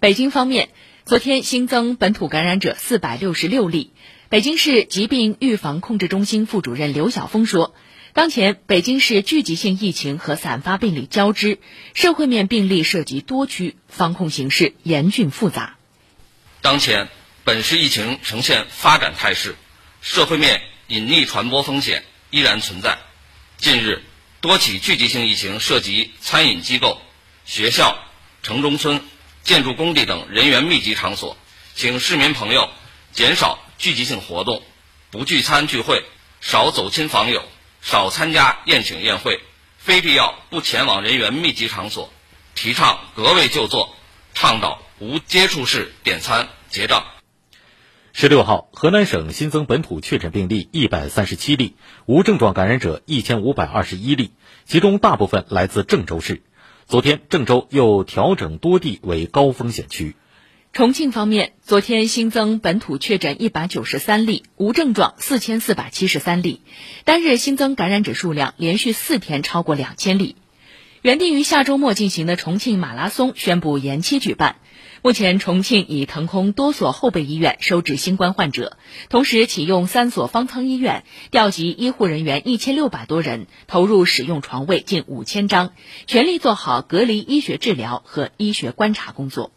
北京方面，昨天新增本土感染者四百六十六例。北京市疾病预防控制中心副主任刘晓峰说，当前北京市聚集性疫情和散发病例交织，社会面病例涉及多区，防控形势严峻复杂。当前本市疫情呈现发展态势，社会面隐匿传播风险依然存在。近日，多起聚集性疫情涉及餐饮机构、学校、城中村。建筑工地等人员密集场所，请市民朋友减少聚集性活动，不聚餐聚会，少走亲访友，少参加宴请宴会，非必要不前往人员密集场所，提倡隔位就坐，倡导无接触式点餐结账。十六号，河南省新增本土确诊病例一百三十七例，无症状感染者一千五百二十一例，其中大部分来自郑州市。昨天，郑州又调整多地为高风险区。重庆方面，昨天新增本土确诊一百九十三例，无症状四千四百七十三例，单日新增感染者数量连续四天超过两千例。原定于下周末进行的重庆马拉松宣布延期举办。目前，重庆已腾空多所后备医院收治新冠患者，同时启用三所方舱医院，调集医护人员一千六百多人，投入使用床位近五千张，全力做好隔离医学治疗和医学观察工作。